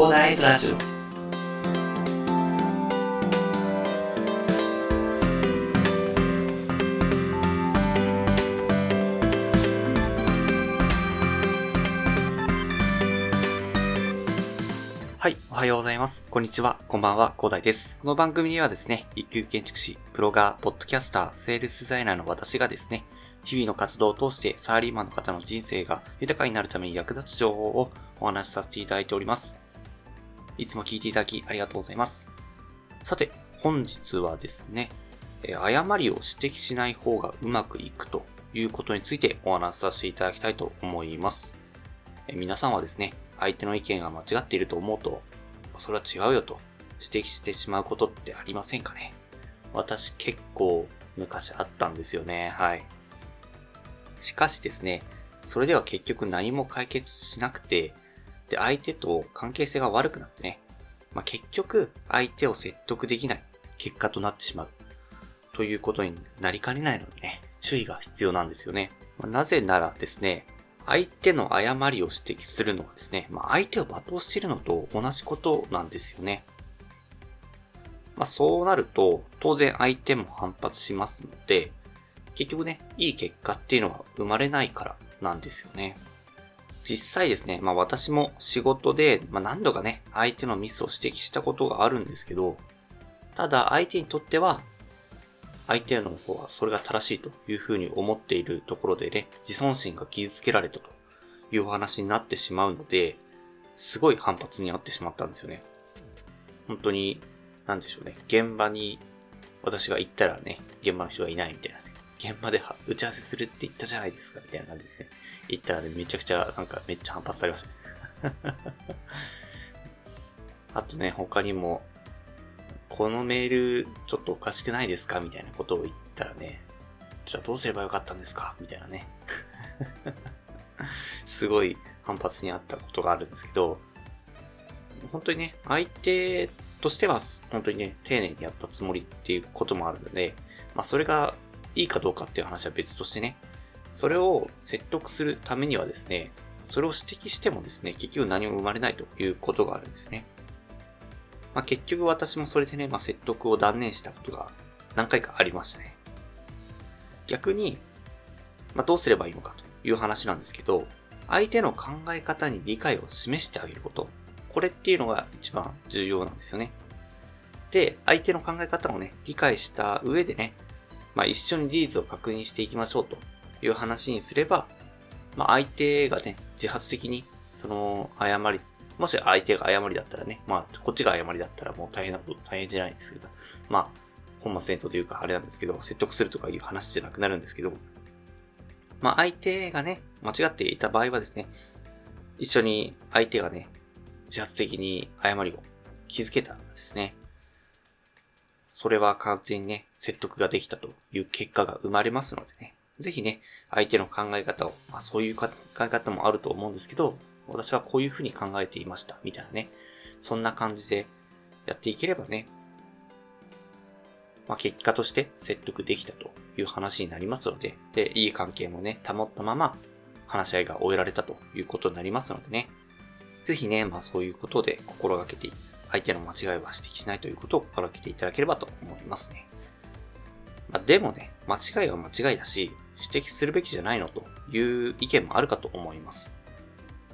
広大ズラジオはい、おはようございます。こんにちは、こんばんは、広大です。この番組ではですね、一級建築士、プロガー、ポッドキャスター、セールスデザイナーの私がですね、日々の活動を通してサラリーマンの方の人生が豊かになるために役立つ情報をお話しさせていただいております。いつも聞いていただきありがとうございます。さて、本日はですね、え誤りを指摘しない方がうまくいくということについてお話しさせていただきたいと思います。え皆さんはですね、相手の意見が間違っていると思うと、それは違うよと指摘してしまうことってありませんかね？私結構昔あったんですよね。はい。しかしですね、それでは結局何も解決しなくて、で、相手と関係性が悪くなってね、まあ、結局相手を説得できない結果となってしまう。ということになりかねないのでね、注意が必要なんですよね。まあなぜならですね、相手の誤りを指摘するのはですね、まあ、相手を罵倒しているのと同じことなんですよね。まあ、そうなると、当然相手も反発しますので、結局ね、いい結果っていうのは生まれないからなんですよね。実際ですね、まあ私も仕事で、まあ何度かね、相手のミスを指摘したことがあるんですけど、ただ相手にとっては、相手の方はそれが正しいというふうに思っているところでね、自尊心が傷つけられたというお話になってしまうので、すごい反発にあってしまったんですよね。本当に、なんでしょうね。現場に私が行ったらね、現場の人がいないみたいなね。現場で打ち合わせするって言ったじゃないですかみたいな感じですね。行ったらね、めちゃくちゃ、なんかめっちゃ反発されました。あとね、他にも、このメールちょっとおかしくないですか？みたいなことを言ったらね、じゃあどうすればよかったんですか？みたいなね。すごい反発にあったことがあるんですけど、本当にね、相手としては本当にね、丁寧にやったつもりっていうこともあるので、まあそれがいいかどうかっていう話は別としてね、それを説得するためにはですね、それを指摘してもですね、結局何も生まれないということがあるんですね。まあ結局私もそれでね、まあ説得を断念したことが何回かありましたね。逆に、まあどうすればいいのかという話なんですけど、相手の考え方に理解を示してあげること。これっていうのが一番重要なんですよね。で、相手の考え方をね、理解した上でね、まあ一緒に事実を確認していきましょうという話にすれば、まあ相手がね、自発的にその誤り、もし相手が誤りだったらね、まあこっちが誤りだったらもう大変なこと、大変じゃないんですけど、まあ本末転倒というかあれなんですけど、説得するとかいう話じゃなくなるんですけど、まあ相手がね、間違っていた場合はですね、一緒に相手がね、自発的に誤りを気づけたんですね。それは完全にね、説得ができたという結果が生まれますのでね、ぜひね、相手の考え方を、まあそういう考え方もあると思うんですけど、私はこういうふうに考えていました、みたいなね、そんな感じでやっていければね、まあ結果として説得できたという話になりますので、で、いい関係もね、保ったまま話し合いが終えられたということになりますのでね、ぜひね、まあそういうことで心がけて、相手の間違いは指摘しないということを心がけていただければと思いますね。まあでもね、間違いは間違いだし、指摘するべきじゃないのという意見もあるかと思います。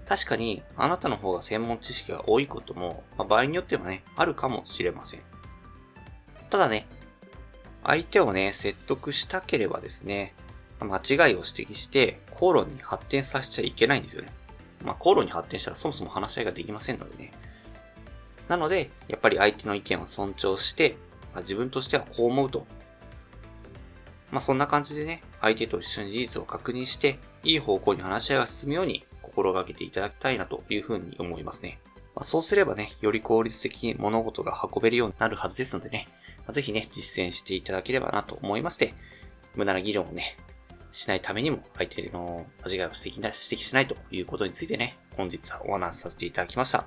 確かに、あなたの方が専門知識が多いことも、まあ、場合によってはね、あるかもしれません。ただね、相手をね、説得したければですね、間違いを指摘して、口論に発展させちゃいけないんですよね。まあ、口論に発展したらそもそも話し合いができませんのでね。なので、やっぱり相手の意見を尊重して、まあ、自分としてはこう思うと。まあ、そんな感じでね、相手と一緒に事実を確認して、いい方向に話し合いが進むように心がけていただきたいなというふうに思いますね。まあ、そうすればね、より効率的に物事が運べるようになるはずですのでね、まあ、ぜひね、実践していただければなと思いまして、無駄な議論をね、しないためにも、相手の間違いを指摘な指摘しないということについてね、本日はお話しさせていただきました。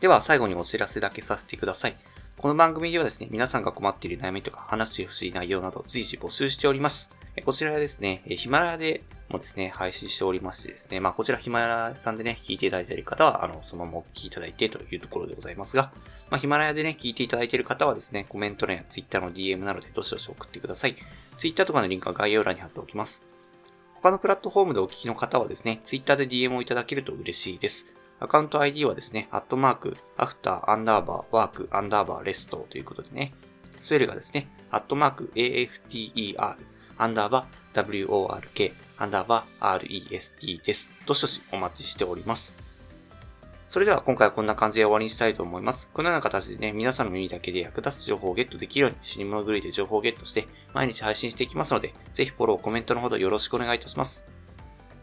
では、最後にお知らせだけさせてください。この番組ではですね、皆さんが困っている悩みとか話してほしい内容など随時募集しております。こちらはですね、ヒマラヤでもですね、配信しておりましてですね、まあこちらヒマラヤさんでね、聞いていただいている方は、あの、そのままお聞きいただいてというところでございますが、まあヒマラヤでね、聞いていただいている方はですね、コメント欄や Twitter の DM などでどしどし送ってください。Twitter とかのリンクは概要欄に貼っておきます。他のプラットフォームでお聞きの方はですね、Twitter で DM をいただけると嬉しいです。アカウント ID はですね、アットマーク、アフター、アンダーバー、ワーク、アンダーバー、レストということでね、スペルがですね、アットマーク、AFTER、アンダーバー、WORK、アンダーバー、REST です。どしどしお待ちしております。それでは今回はこんな感じで終わりにしたいと思います。このような形でね、皆さんの耳だけで役立つ情報をゲットできるように死に物狂いで情報をゲットして毎日配信していきますので、ぜひフォロー、コメントのほどよろしくお願いいたします。